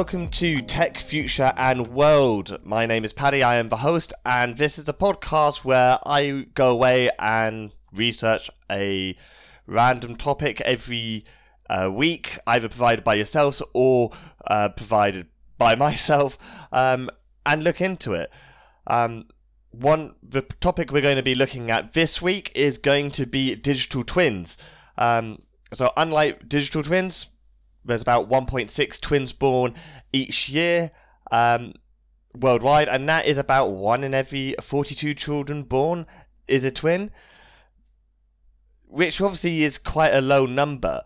welcome to Tech, Future, and World. My name is Paddy, I am the host, and this is a podcast where I go away and research a random topic every uh, week, either provided by yourselves or uh, provided by myself, um, and look into it. Um, one the topic we're going to be looking at this week is going to be digital twins. Um, so unlike digital twins, there's about 1.6 twins born each year um, worldwide, and that is about one in every 42 children born is a twin, which obviously is quite a low number.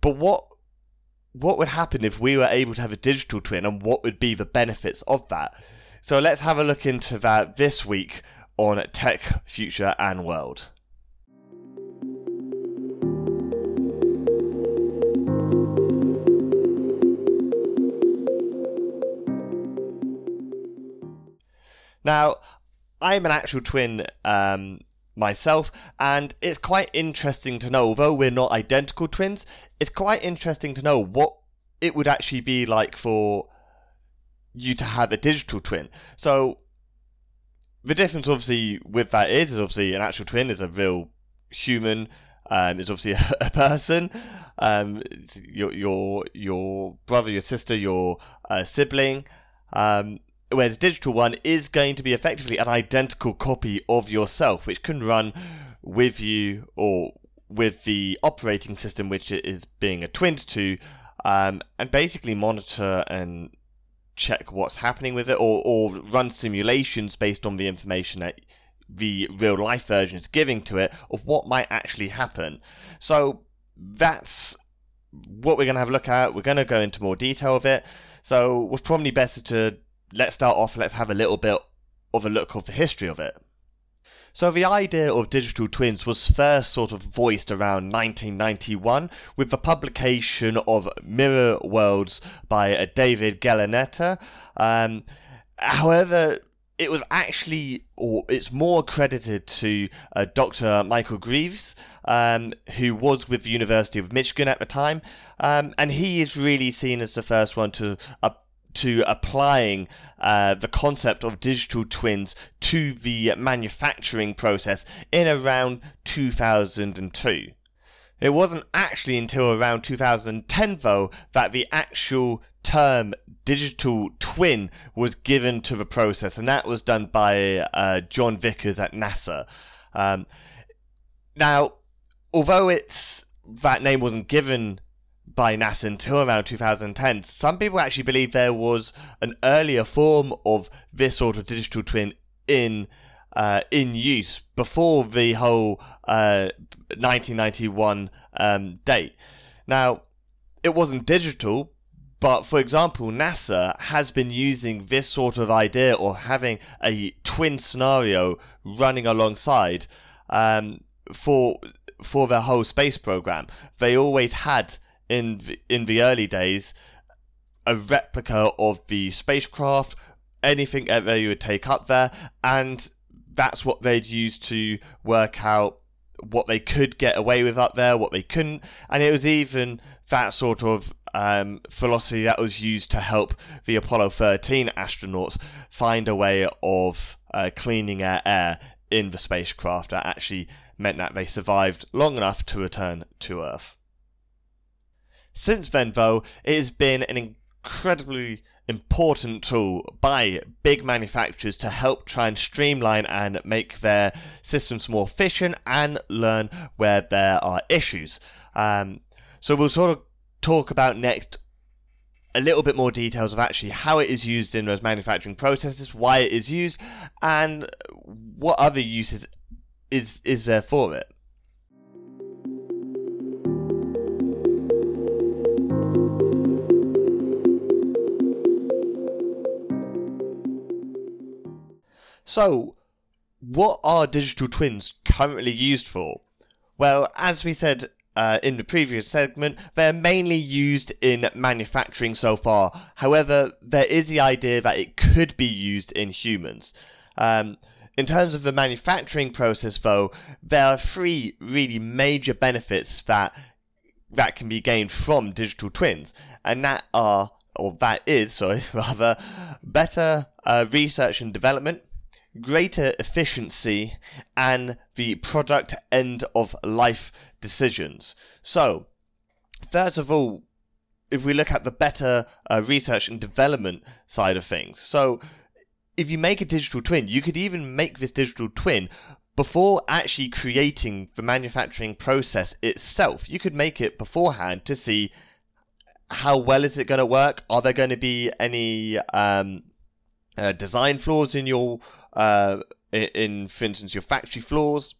But what what would happen if we were able to have a digital twin, and what would be the benefits of that? So let's have a look into that this week on Tech, Future, and World. Now, I'm an actual twin um, myself, and it's quite interesting to know, although we're not identical twins, it's quite interesting to know what it would actually be like for you to have a digital twin. So, the difference, obviously, with that is, is obviously an actual twin is a real human. Um, is obviously a, a person. Um, your your your brother, your sister, your uh, sibling. Um, whereas digital one is going to be effectively an identical copy of yourself, which can run with you or with the operating system which it is being attuned to, um, and basically monitor and check what's happening with it, or, or run simulations based on the information that the real life version is giving to it of what might actually happen. So that's what we're going to have a look at. We're going to go into more detail of it. So it's probably better to let's start off, let's have a little bit of a look of the history of it. So the idea of digital twins was first sort of voiced around 1991 with the publication of Mirror Worlds by uh, David Gelernter. Um, however, it was actually, or it's more credited to uh, Dr. Michael Grieves, um, who was with the University of Michigan at the time, um, and he is really seen as the first one to uh, to applying uh, the concept of digital twins to the manufacturing process in around 2002. It wasn't actually until around 2010, though, that the actual term digital twin was given to the process, and that was done by uh, John Vickers at NASA. Um, now, although it's that name wasn't given by NASA until around 2010. Some people actually believe there was an earlier form of this sort of digital twin in uh, in use before the whole uh, 1991 um, date. Now, it wasn't digital, but for example, NASA has been using this sort of idea or having a twin scenario running alongside um, for for their whole space program. They always had in the, in the early days a replica of the spacecraft, anything that you would take up there, and that's what they'd use to work out what they could get away with up there, what they couldn't, and it was even that sort of um, philosophy that was used to help the Apollo 13 astronauts find a way of uh, cleaning air air in the spacecraft that actually meant that they survived long enough to return to Earth. Since then, though, it has been an incredibly important tool by big manufacturers to help try and streamline and make their systems more efficient and learn where there are issues. Um, so we'll sort of talk about next a little bit more details of actually how it is used in those manufacturing processes, why it is used, and what other uses is is there for it. So, what are digital twins currently used for? Well, as we said uh, in the previous segment, they're mainly used in manufacturing so far. However, there is the idea that it could be used in humans. Um, in terms of the manufacturing process, though, there are three really major benefits that that can be gained from digital twins, and that are or that is, sorry, rather, better uh, research and development, greater efficiency, and the product end of life decisions. So, first of all, if we look at the better uh, research and development side of things, so if you make a digital twin, you could even make this digital twin before actually creating the manufacturing process itself. You could make it beforehand to see how well is it going to work. Are there going to be any um, uh, design flaws in your, uh, in for instance, your factory floors?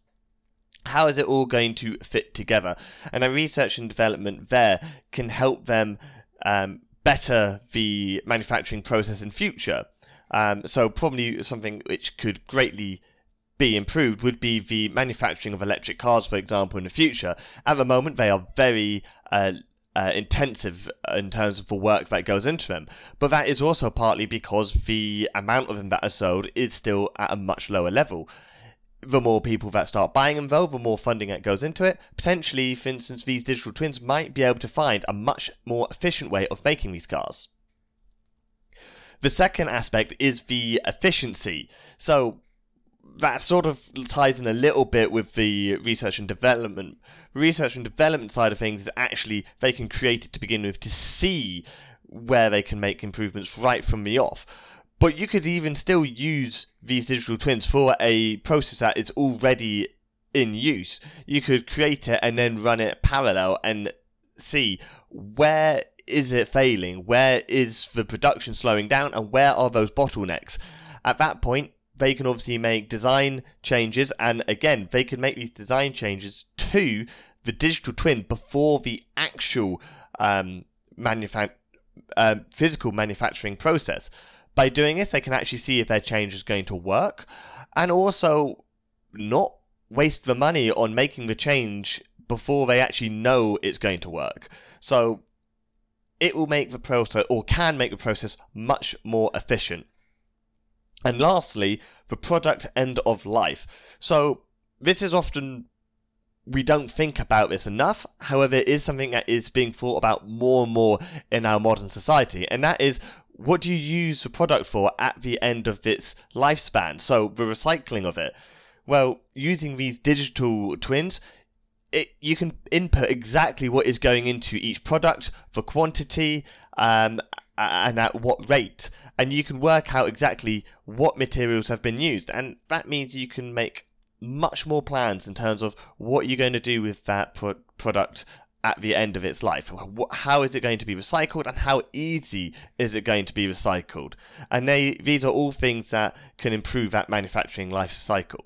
How is it all going to fit together? And a research and development there can help them um, better the manufacturing process in future. Um, so probably something which could greatly be improved would be the manufacturing of electric cars, for example, in the future. At the moment, they are very uh, uh, intensive in terms of the work that goes into them, but that is also partly because the amount of them that are sold is still at a much lower level. The more people that start buying them, though, the more funding that goes into it. Potentially, for instance, these digital twins might be able to find a much more efficient way of making these cars. The second aspect is the efficiency. So that sort of ties in a little bit with the research and development. Research and development side of things is actually they can create it to begin with to see where they can make improvements right from the off. But you could even still use these digital twins for a process that is already in use. You could create it and then run it parallel and see where is it failing? Where is the production slowing down? And where are those bottlenecks? At that point, they can obviously make design changes, and again, they can make these design changes to the digital twin before the actual um, manufa- uh, physical manufacturing process. By doing this, they can actually see if their change is going to work, and also not waste the money on making the change before they actually know it's going to work. So it will make the process, or can make the process, much more efficient. And lastly, the product end of life. So this is often we don't think about this enough. However, it is something that is being thought about more and more in our modern society, and that is what do you use the product for at the end of its lifespan? So the recycling of it. Well, using these digital twins, it, you can input exactly what is going into each product, the quantity, um, and at what rate, and you can work out exactly what materials have been used, and that means you can make much more plans in terms of what you're going to do with that pro- product at the end of its life. How is it going to be recycled, and how easy is it going to be recycled? And they, these are all things that can improve that manufacturing life cycle.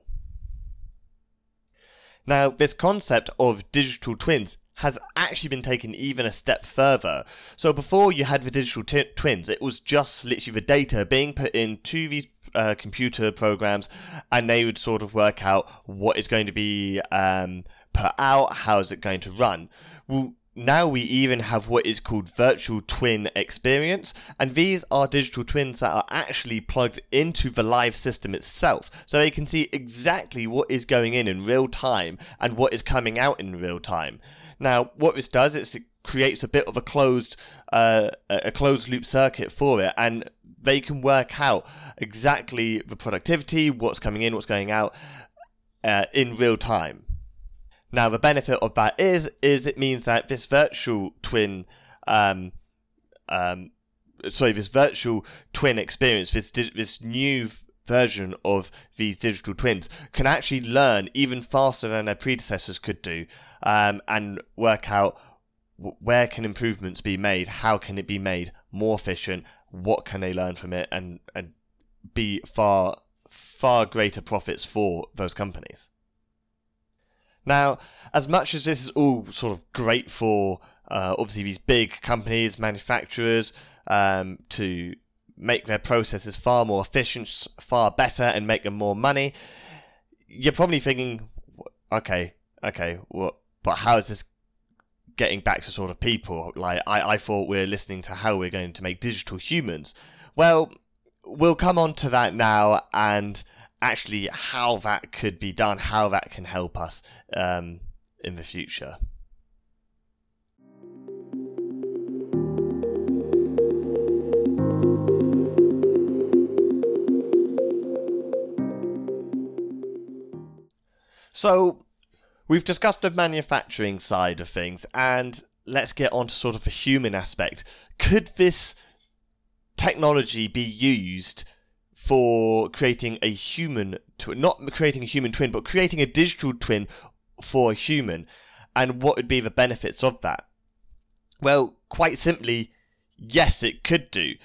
Now, this concept of digital twins has actually been taken even a step further. So before you had the digital t- twins, it was just literally the data being put into these uh, computer programs, and they would sort of work out what is going to be um, put out, how is it going to run. Well, now we even have what is called virtual twin experience, and these are digital twins that are actually plugged into the live system itself, so they can see exactly what is going in in real time and what is coming out in real time. Now, what this does is it creates a bit of a closed uh, a closed loop circuit for it, and they can work out exactly the productivity, what's coming in, what's going out uh, in real time. Now, the benefit of that is is it means that this virtual twin, um, um, sorry, this virtual twin experience, this this new version of these digital twins, can actually learn even faster than their predecessors could do, um, and work out where can improvements be made, how can it be made more efficient, what can they learn from it, and and be far far greater profits for those companies. Now, as much as this is all sort of great for uh, obviously these big companies, manufacturers, um, to make their processes far more efficient, far better, and make them more money, you're probably thinking, okay, okay, what? But how is this getting back to sort of people? Like I, I thought we are listening to how we're going to make digital humans. Well, we'll come on to that now and actually how that could be done, how that can help us um, in the future. So, we've discussed the manufacturing side of things, and let's get on to sort of the human aspect. Could this technology be used for creating a human twin, not creating a human twin, but creating a digital twin for a human? And what would be the benefits of that? Well, quite simply, yes, it could do.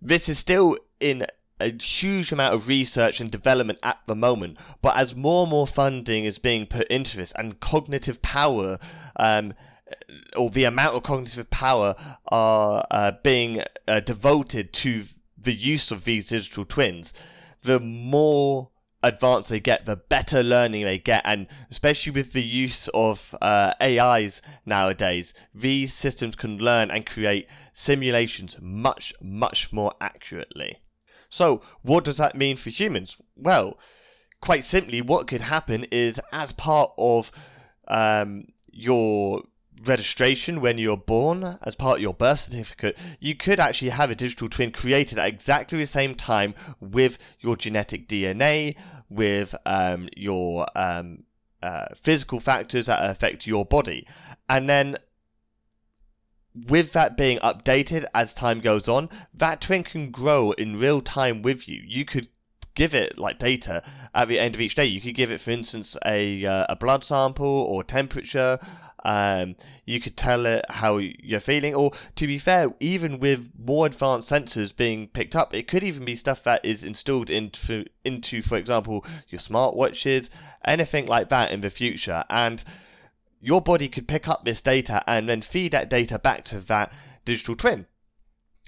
This is still in a huge amount of research and development at the moment, but as more and more funding is being put into this and cognitive power, um, or the amount of cognitive power are uh, being uh, devoted to the use of these digital twins, the more advanced they get, the better learning they get, and especially with the use of uh, AIs nowadays, these systems can learn and create simulations much, much more accurately. So, what does that mean for humans? Well, quite simply, what could happen is as part of um, your registration when you're born as part of your birth certificate, you could actually have a digital twin created at exactly the same time with your genetic DNA, with um, your um, uh, physical factors that affect your body. And then with that being updated as time goes on, that twin can grow in real time with you. You could give it like data at the end of each day. You could give it, for instance, a uh, a blood sample or temperature. Um, you could tell it how you're feeling, or to be fair, even with more advanced sensors being picked up, it could even be stuff that is installed into, into for example, your smartwatches, anything like that in the future. And your body could pick up this data and then feed that data back to that digital twin.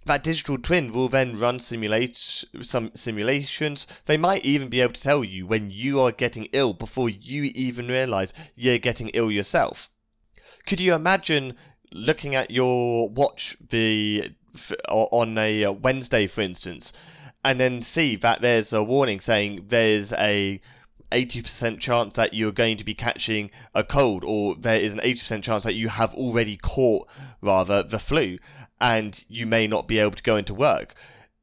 That digital twin will then run simulate some simulations. They might even be able to tell you when you are getting ill before you even realize you're getting ill yourself. Could you imagine looking at your watch the on a uh, Wednesday, for instance, and then see that there's a warning saying there's a 80% chance that you're going to be catching a cold, or there is an 80% chance that you have already caught, rather, the flu, and you may not be able to go into work.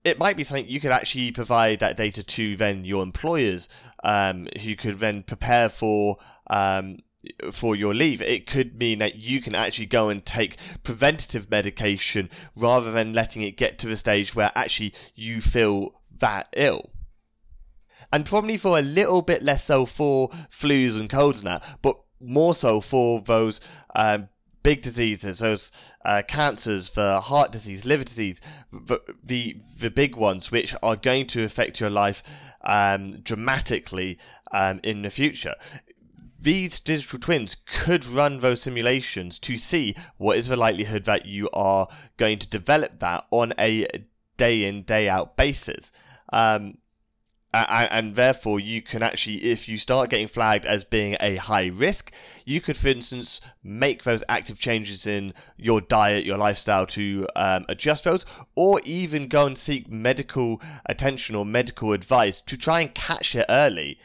It might be something you could actually provide that data to then your employers, um, who could then prepare for um, for your leave. It could mean that you can actually go and take preventative medication rather than letting it get to the stage where actually you feel that ill and probably for a little bit less so for flus and colds and that, but more so for those um, big diseases, those uh, cancers, the heart disease, liver disease, the, the, the big ones which are going to affect your life um, dramatically um, in the future. These digital twins could run those simulations to see what is the likelihood that you are going to develop that on a day in day out basis. Um, and therefore you can actually if you start getting flagged as being a high risk you could for instance make those active changes in your diet your lifestyle to um, adjust those or even go and seek medical attention or medical advice to try and catch it early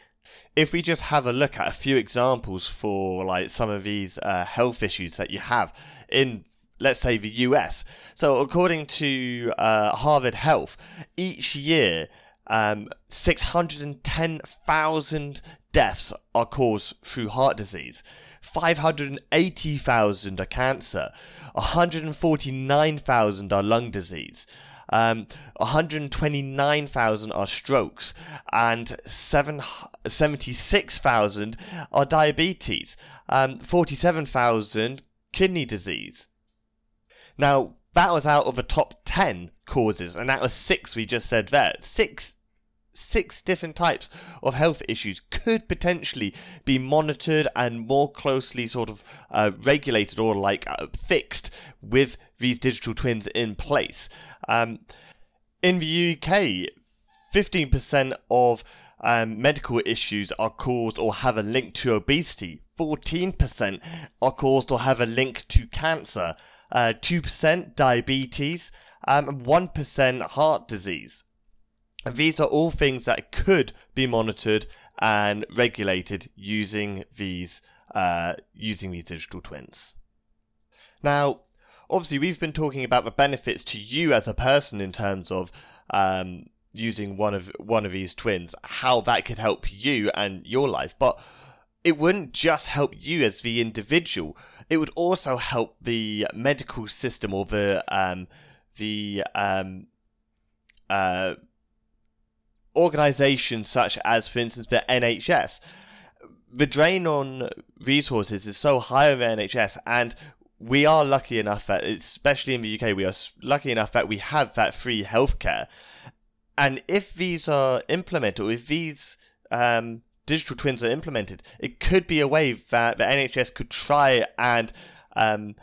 if we just have a look at a few examples for like some of these uh, health issues that you have in let's say the US. So according to uh, Harvard Health, each year um, 610,000 deaths are caused through heart disease. 580,000 are cancer. 149,000 are lung disease. Um, 129,000 are strokes, and 76,000 are diabetes, um, 47,000 kidney disease. Now, that was out of the top 10 causes, and that was six we just said there. Six six different types of health issues could potentially be monitored and more closely sort of uh, regulated or like uh, fixed with these digital twins in place. Um, in the UK, 15% of um, medical issues are caused or have a link to obesity. 14% are caused or have a link to cancer. Uh, 2% diabetes um, 1% heart disease. And these are all things that could be monitored and regulated using these uh, using these digital twins. Now, obviously, we've been talking about the benefits to you as a person in terms of um, using one of one of these twins, how that could help you and your life. But it wouldn't just help you as the individual. It would also help the medical system or the um, the um, uh, organizations such as, for instance, the NHS. The drain on resources is so high of the NHS, and we are lucky enough that, especially in the UK, we are lucky enough that we have that free healthcare. And if these are implemented, or if these um, digital twins are implemented, it could be a way that the NHS could try and um,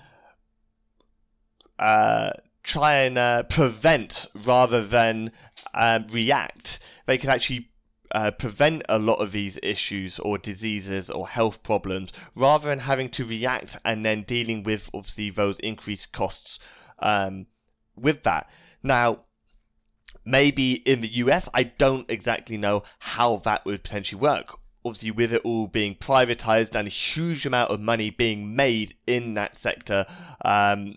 uh, try and uh, prevent rather than um, react. They can actually uh, prevent a lot of these issues or diseases or health problems rather than having to react and then dealing with obviously those increased costs um, with that. Now, maybe in the US, I don't exactly know how that would potentially work. Obviously, with it all being privatized and a huge amount of money being made in that sector um,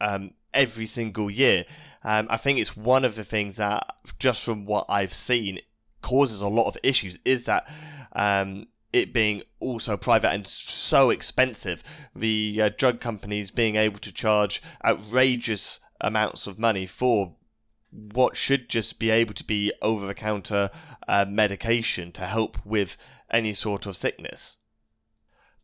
um, every single year, um, I think it's one of the things that, just from what I've seen, causes a lot of issues. Is that um, it being also private and so expensive, the uh, drug companies being able to charge outrageous amounts of money for what should just be able to be over the counter uh, medication to help with any sort of sickness.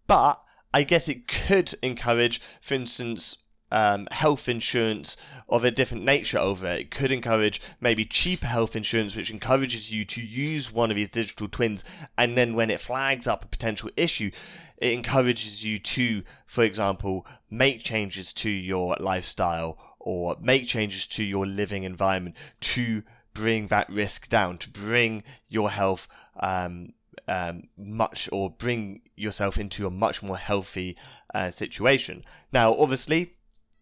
But I guess it could encourage, for instance, um, health insurance of a different nature over it. It could encourage maybe cheaper health insurance, which encourages you to use one of these digital twins, and then when it flags up a potential issue, it encourages you to, for example, make changes to your lifestyle or make changes to your living environment to bring that risk down, to bring your health um, um, much or bring yourself into a much more healthy uh, situation. Now, obviously,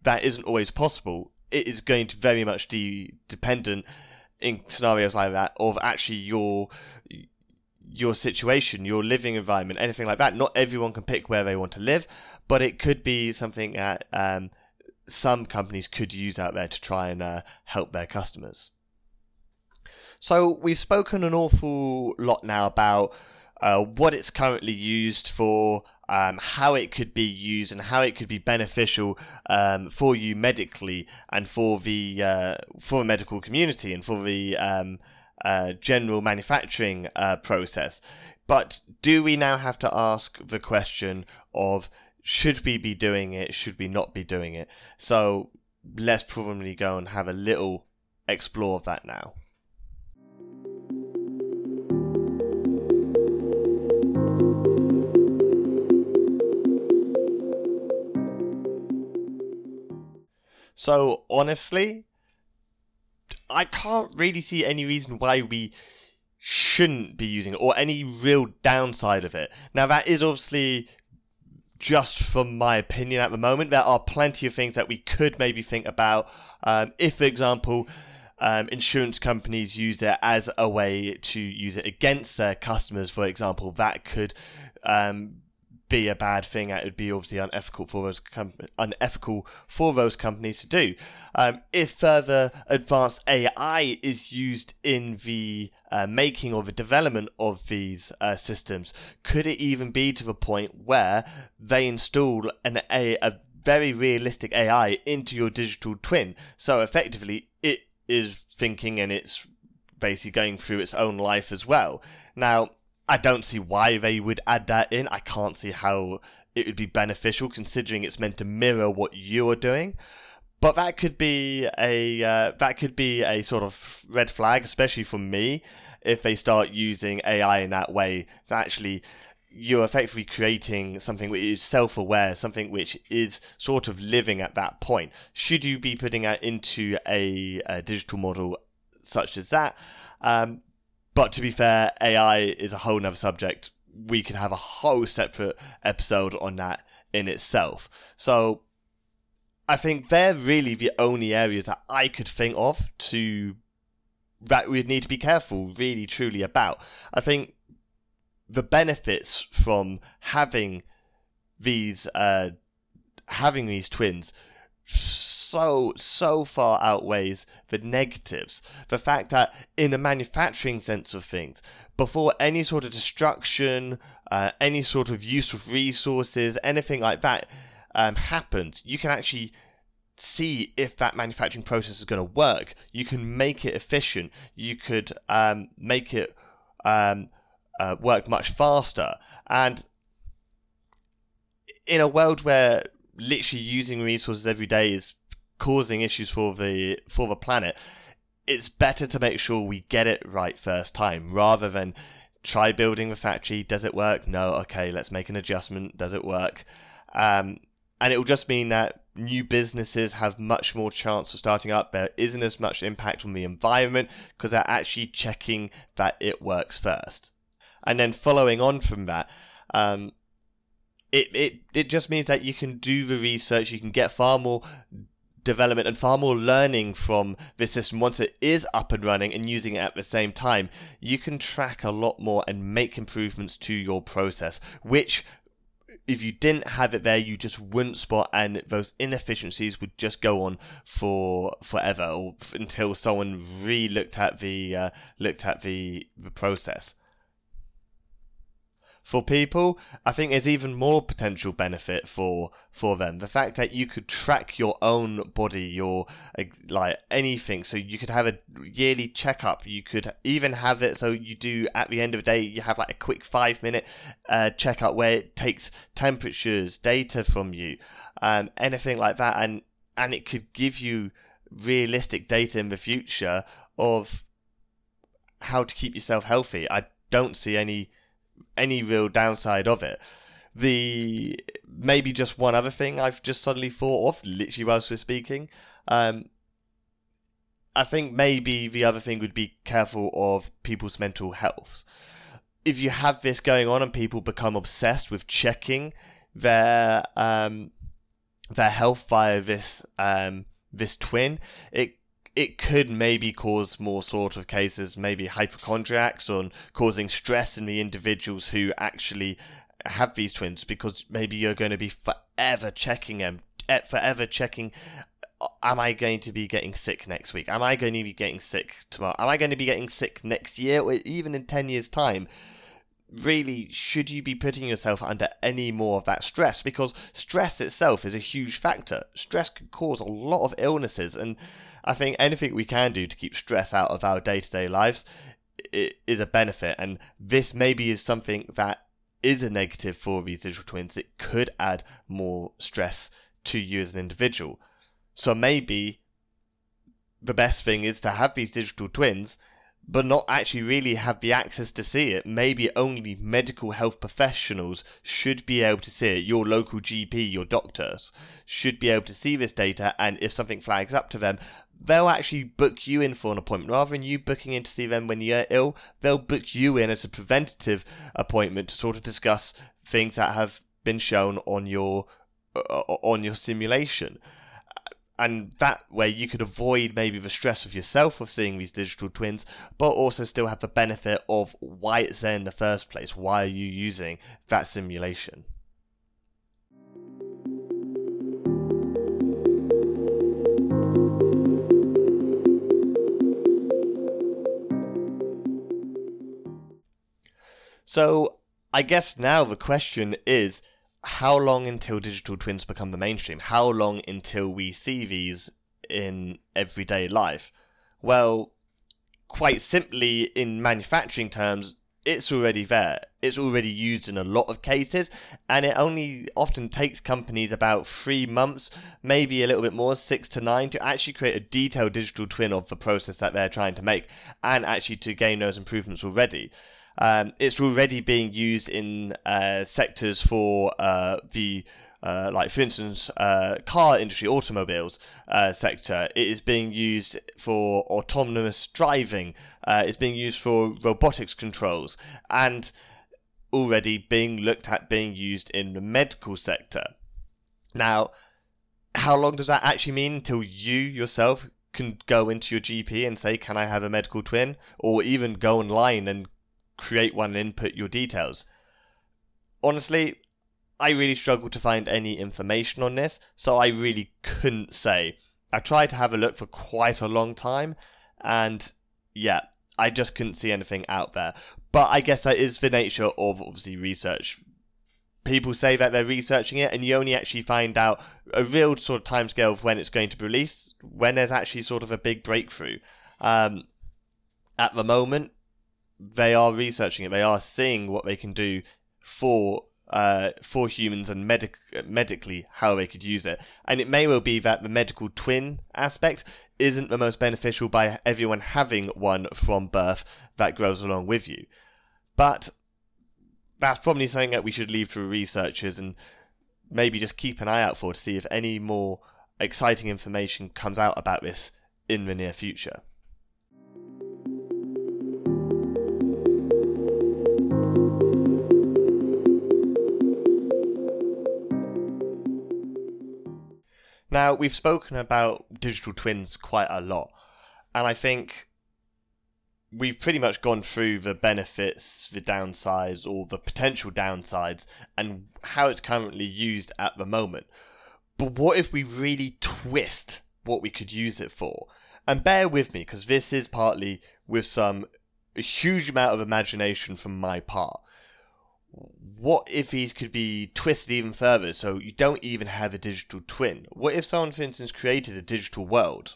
that isn't always possible. It is going to very much be dependent in scenarios like that of actually your your situation, your living environment, anything like that. Not everyone can pick where they want to live, but it could be something that um, some companies could use out there to try and uh, help their customers. So we've spoken an awful lot now about uh, what it's currently used for, um, how it could be used, and how it could be beneficial um, for you medically and for the uh, for the medical community and for the um, uh, general manufacturing uh, process. But do we now have to ask the question of should we be doing it? Should we not be doing it? So let's probably go and have a little explore of that now. So honestly, I can't really see any reason why we shouldn't be using it or any real downside of it. Now that is obviously just from my opinion at the moment. There are plenty of things that we could maybe think about. Um, if, for example, um, insurance companies use it as a way to use it against their customers, for example, that could um, be a bad thing. It would be obviously unethical for those com- unethical for those companies to do. Um, if further advanced AI is used in the uh, making or the development of these uh, systems, could it even be to the point where they install an a, a very realistic AI into your digital twin? So effectively, it is thinking and it's basically going through its own life as well. Now, I don't see why they would add that in. I can't see how it would be beneficial considering it's meant to mirror what you are doing. But that could be a uh, that could be a sort of red flag, especially for me, if they start using AI in that way. To actually, you're effectively creating something which is self-aware, something which is sort of living at that point. Should you be putting that into a, a digital model such as that? Um, but to be fair, AI is a whole nother subject. We could have a whole separate episode on that in itself. So I think they're really the only areas that I could think of to that we need to be careful, really truly about. I think the benefits from having these uh, having these twins so, so far outweighs the negatives. The fact that, in a manufacturing sense of things, before any sort of destruction, uh, any sort of use of resources, anything like that um, happens, you can actually see if that manufacturing process is going to work. You can make it efficient. You could um, make it um, uh, work much faster. And in a world where literally using resources every day is causing issues for the for the planet, it's better to make sure we get it right first time rather than try building the factory. Does it work? No. Okay, let's make an adjustment. Does it work? Um, and it will just mean that new businesses have much more chance of starting up. There isn't as much impact on the environment because they're actually checking that it works first. And then following on from that, um, it, it it just means that you can do the research, you can get far more development and far more learning from this system once it is up and running and using it at the same time. You can track a lot more and make improvements to your process, which if you didn't have it there, you just wouldn't spot, and those inefficiencies would just go on for forever or until someone re looked at the uh, looked at the, the process. For people, I think there's even more potential benefit for for them. The fact that you could track your own body, your like anything. So you could have a yearly checkup. You could even have it so you do at the end of the day you have like a quick five minute uh, checkup where it takes temperatures, data from you, um, anything like that, and and it could give you realistic data in the future of how to keep yourself healthy. I don't see any any real downside of it. The maybe just one other thing I've just suddenly thought of, literally whilst we're speaking. Um, I think maybe the other thing would be careful of people's mental health. If you have this going on and people become obsessed with checking their um, their health via this um, this twin, it it could maybe cause more sort of cases, maybe hypochondriacs, or causing stress in the individuals who actually have these twins, because maybe you're going to be forever checking them, eh, forever checking. Uh, am I going to be getting sick next week? Am I going to be getting sick tomorrow? Am I going to be getting sick next year, or even in ten years' time? Really should you be putting yourself under any more of that stress? Because stress itself is a huge factor. Stress can cause a lot of illnesses and i think anything we can do to keep stress out of our day-to-day lives is a benefit. And this maybe is something that is a negative for these digital twins. It could add more stress to you as an individual. So maybe the best thing is to have these digital twins but not actually really have the access to see it. Maybe only medical health professionals should be able to see it. Your local GP, your doctors should be able to see this data, and if something flags up to them, they'll actually book you in for an appointment. Rather than you booking in to see them when you're ill, they'll book you in as a preventative appointment to sort of discuss things that have been shown on your uh, on your simulation and that way you could avoid maybe the stress of yourself of seeing these digital twins, but also still have the benefit of why it's there in the first place. Why are you using that simulation? So, I guess now the question is how long until digital twins become the mainstream? How long until we see these in everyday life? Well, quite simply, in manufacturing terms, it's already there. It's already used in a lot of cases, and it only often takes companies about three months, maybe a little bit more, six to nine, to actually create a detailed digital twin of the process that they're trying to make, and actually to gain those improvements already. Um, it's already being used in uh, sectors for uh, the uh, like for instance, uh, car industry, automobiles uh, sector. It is being used for autonomous driving. Uh, it's being used for robotics controls, and already being looked at being used in the medical sector. Now, how long does that actually mean until you yourself can go into your GP and say, "Can I have a medical twin?" or even go online and create one and input your details. Honestly, I really struggled to find any information on this, so I really couldn't say. I tried to have a look for quite a long time, and yeah, I just couldn't see anything out there. But I guess that is the nature of obviously research. People say that they're researching it, and you only actually find out a real sort of timescale of when it's going to be released when there's actually sort of a big breakthrough. Um, at the moment, they are researching it. They are seeing what they can do for uh, for humans and medic- medically how they could use it. And it may well be that the medical twin aspect isn't the most beneficial by everyone having one from birth that grows along with you. But that's probably something that we should leave to researchers and maybe just keep an eye out for to see if any more exciting information comes out about this in the near future. Now, we've spoken about digital twins quite a lot, and I think we've pretty much gone through the benefits, the downsides, or the potential downsides, and how it's currently used at the moment. But what if we really twist what we could use it for? And bear with me, because this is partly with some huge amount of imagination from my part what if these could be twisted even further so you don't even have a digital twin? What if someone, for instance, created a digital world?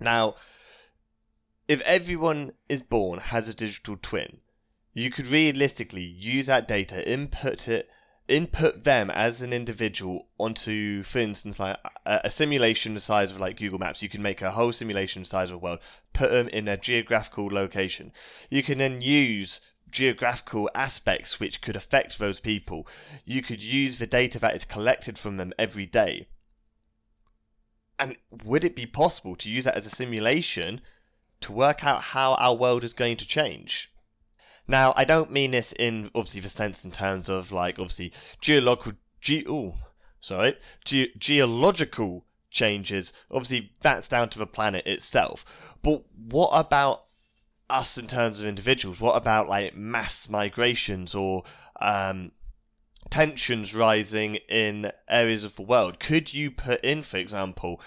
Now, if everyone is born has a digital twin, you could realistically use that data, input it, input them as an individual onto, for instance, like a, simulation the size of like Google Maps. You can make a whole simulation the size of a world, put them in a geographical location. You can then use geographical aspects which could affect those people. You could use the data that is collected from them every day. And would it be possible to use that as a simulation to work out how our world is going to change? Now, I don't mean this in obviously the sense in terms of like obviously geological ge- ooh, sorry, ge- geological changes. Obviously, that's down to the planet itself. But what about us in terms of individuals? What about like mass migrations or um, tensions rising in areas of the world? Could you put in, for example,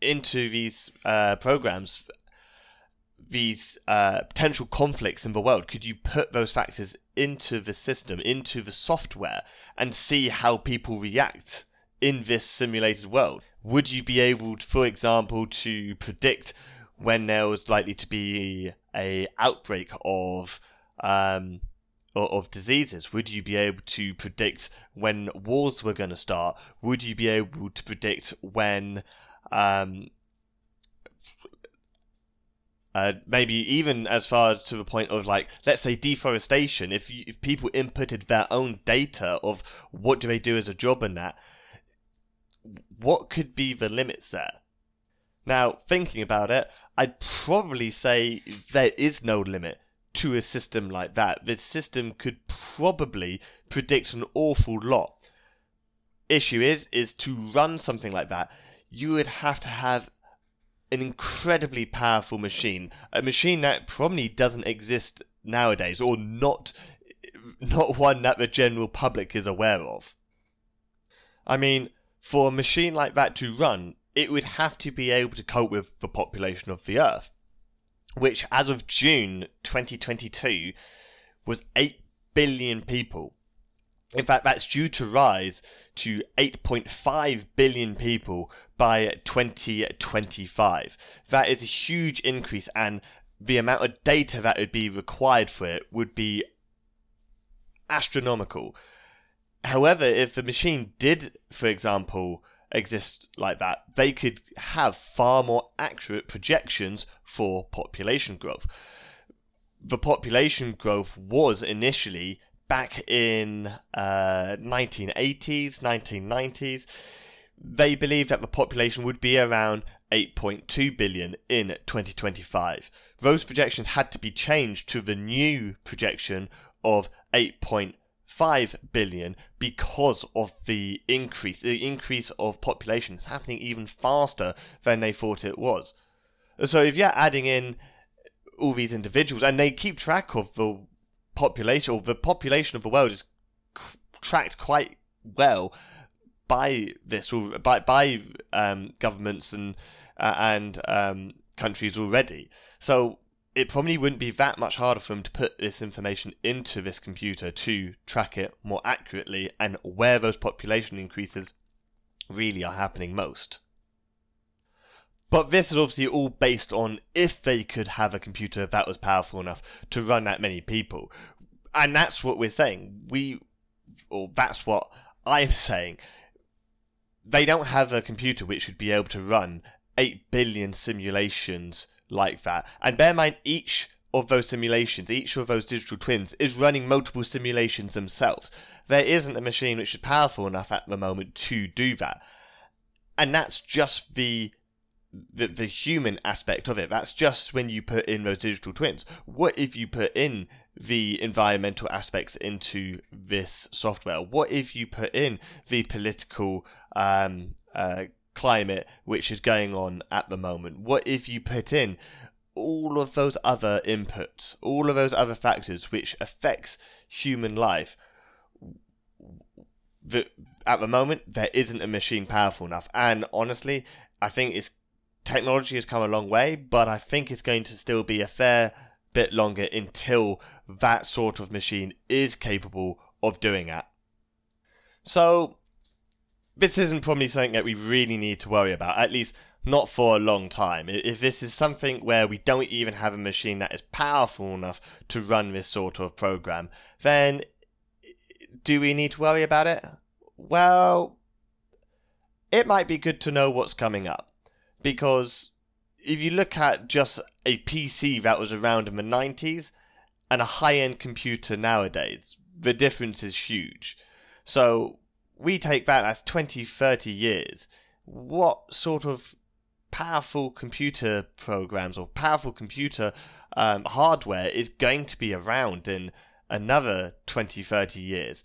into these uh, programs these uh, potential conflicts in the world? Could you put those factors into the system, into the software, and see how people react in this simulated world? Would you be able, for example, to predict when there was likely to be a outbreak of um, of diseases? Would you be able to predict when wars were going to start? Would you be able to predict when um, uh, maybe even as far as to the point of like let's say deforestation if you, if people inputted their own data of what do they do as a job and that what could be the limits there now thinking about it I'd probably say there is no limit to a system like that. The system could probably predict an awful lot. Issue is, is to run something like that, you would have to have an incredibly powerful machine, a machine that probably doesn't exist nowadays, or not, not one that the general public is aware of. I mean, for a machine like that to run, it would have to be able to cope with the population of the Earth, which as of June 2022 was 8 billion people. In fact, that's due to rise to 8.5 billion people by 2025. That is a huge increase, and the amount of data that would be required for it would be astronomical. However, if the machine did, for example, exist like that, they could have far more accurate projections for population growth. The population growth was initially back in uh, 1980s, 1990s. They believed that the population would be around 8.2 billion in 2025. Those projections had to be changed to the new projection of 8.5 5 billion because of the increase. The increase of population is happening even faster than they thought it was. So if you're adding in all these individuals, and they keep track of the population, or the population of the world is tracked quite well by this or by by um, governments and uh, and um, countries already. So it probably wouldn't be that much harder for them to put this information into this computer to track it more accurately and where those population increases really are happening most. But this is obviously all based on if they could have a computer that was powerful enough to run that many people. And that's what we're saying. We, or that's what I'm saying. They don't have a computer which would be able to run 8 billion simulations like that. And bear in mind, each of those simulations, each of those digital twins, is running multiple simulations themselves. There isn't a machine which is powerful enough at the moment to do that. And that's just the the, the human aspect of it. That's just when you put in those digital twins. What if you put in the environmental aspects into this software? What if you put in the political um, uh, climate which is going on at the moment? What if you put in all of those other inputs, all of those other factors which affects human life? The, at the moment, there isn't a machine powerful enough, and honestly, I think it's technology has come a long way, but I think it's going to still be a fair bit longer until that sort of machine is capable of doing that. So this isn't probably something that we really need to worry about, at least not for a long time. If this is something where we don't even have a machine that is powerful enough to run this sort of program, then do we need to worry about it? Well, it might be good to know what's coming up. Because if you look at just a PC that was around in the 90s and a high end computer nowadays, the difference is huge. So we take that as 20, 30 years. What sort of powerful computer programs or powerful computer um, hardware is going to be around in another 20, 30 years?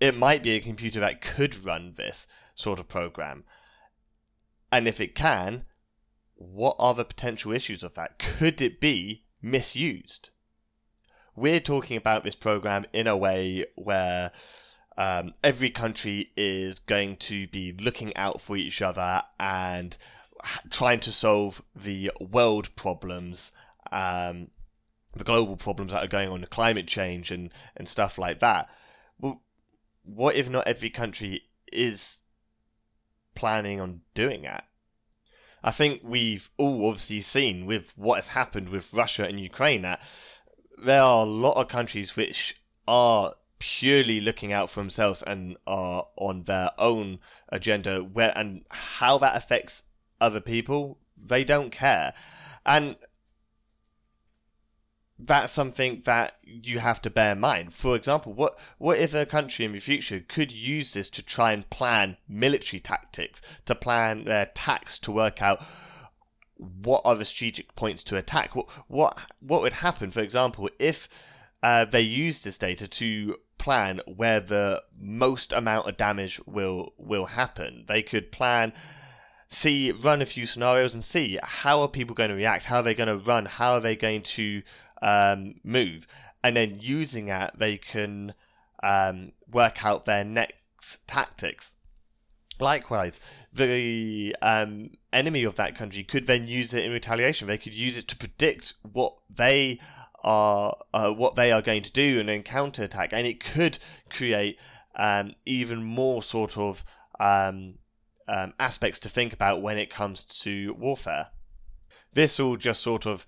It might be a computer that could run this sort of program. And if it can, what are the potential issues of that? Could it be misused? We're talking about this program in a way where um, every country is going to be looking out for each other and trying to solve the world problems, um, the global problems that are going on, the climate change and, and stuff like that. Well, what if not every country is planning on doing that? I think we've all obviously seen with what has happened with Russia and Ukraine that there are a lot of countries which are purely looking out for themselves and are on their own agenda where and how that affects other people they don't care and that's something that you have to bear in mind. For example, what what if a country in the future could use this to try and plan military tactics, to plan their attacks, to work out what are the strategic points to attack? What what what would happen, for example, if uh, they use this data to plan where the most amount of damage will will happen? They could plan see run a few scenarios and see how are people going to react how are they going to run how are they going to um, move, and then using that they can um, work out their next tactics. Likewise, the um, enemy of that country could then use it in retaliation. They could use it to predict what they are uh, what they are going to do in an counter attack, and it could create um, even more sort of um, um, aspects to think about when it comes to warfare. This all just sort of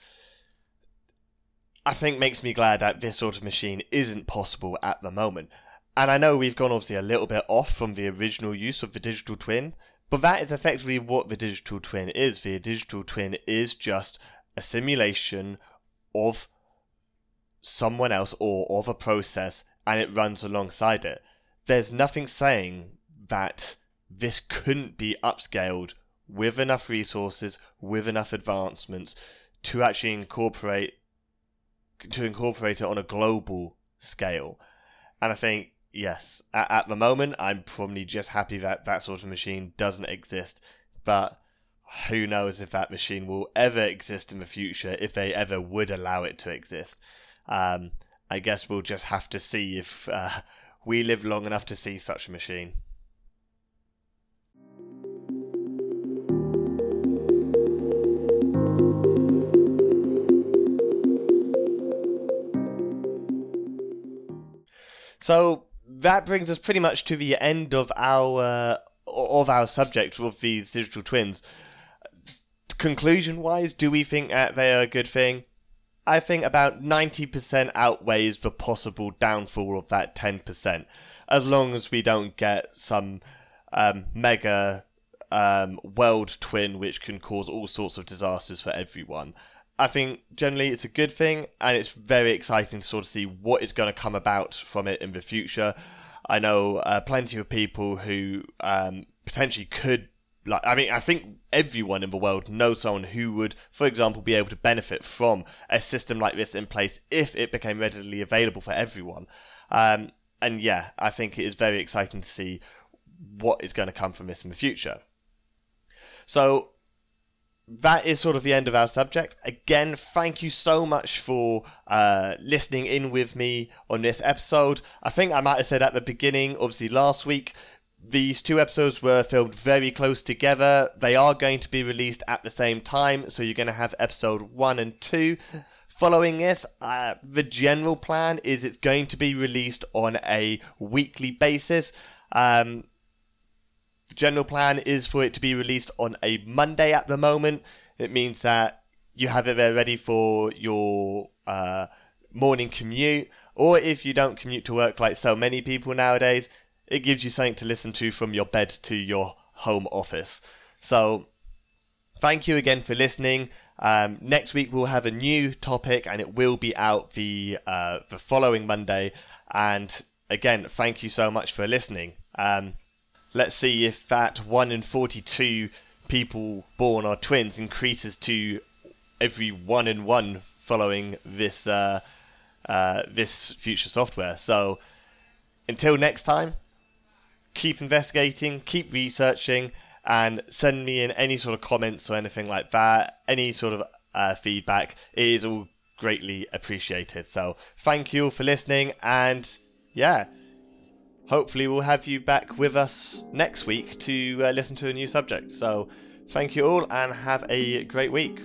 I think makes me glad that this sort of machine isn't possible at the moment. And I know we've gone obviously a little bit off from the original use of the digital twin, but that is effectively what the digital twin is. The digital twin is just a simulation of someone else or of a process and it runs alongside it. There's nothing saying that this couldn't be upscaled with enough resources, with enough advancements to actually incorporate to incorporate it on a global scale. And I think yes, at, at, the moment, I'm probably just happy that that sort of machine doesn't exist. But who knows if that machine will ever exist in the future, if they ever would allow it to exist. Um, I guess we'll just have to see if uh, we live long enough to see such a machine. So that brings us pretty much to the end of our uh, of our subject of these digital twins. Conclusion wise, do we think that they are a good thing? I think about 90% outweighs the possible downfall of that 10%, as long as we don't get some um, mega um, world twin which can cause all sorts of disasters for everyone. I think generally it's a good thing, and it's very exciting to sort of see what is going to come about from it in the future. I know uh, plenty of people who um, potentially could like I mean I think everyone in the world knows someone who would for example be able to benefit from a system like this in place if it became readily available for everyone um, and yeah I think it is very exciting to see what is going to come from this in the future so that is sort of the end of our subject. Again, thank you so much for uh, listening in with me on this episode. I think I might have said at the beginning, obviously last week, these two episodes were filmed very close together. They are going to be released at the same time, so you're going to have episode one and two. Following this, uh, the general plan is it's going to be released on a weekly basis. Um, the general plan is for it to be released on a Monday at the moment. It means that you have it there ready for your uh, morning commute, or if you don't commute to work like so many people nowadays, it gives you something to listen to from your bed to your home office. So, thank you again for listening. Um, next week we'll have a new topic, and it will be out the uh, the following Monday. And again, thank you so much for listening. Um, let's see if that 1 in 42 people born are twins increases to every 1 in 1 following this uh, uh, this future software. So until next time, keep investigating, keep researching, and send me in any sort of comments or anything like that, any sort of uh, feedback. It is all greatly appreciated. So thank you all for listening, and yeah hopefully we'll have you back with us next week to uh, listen to a new subject. So thank you all and have a great week.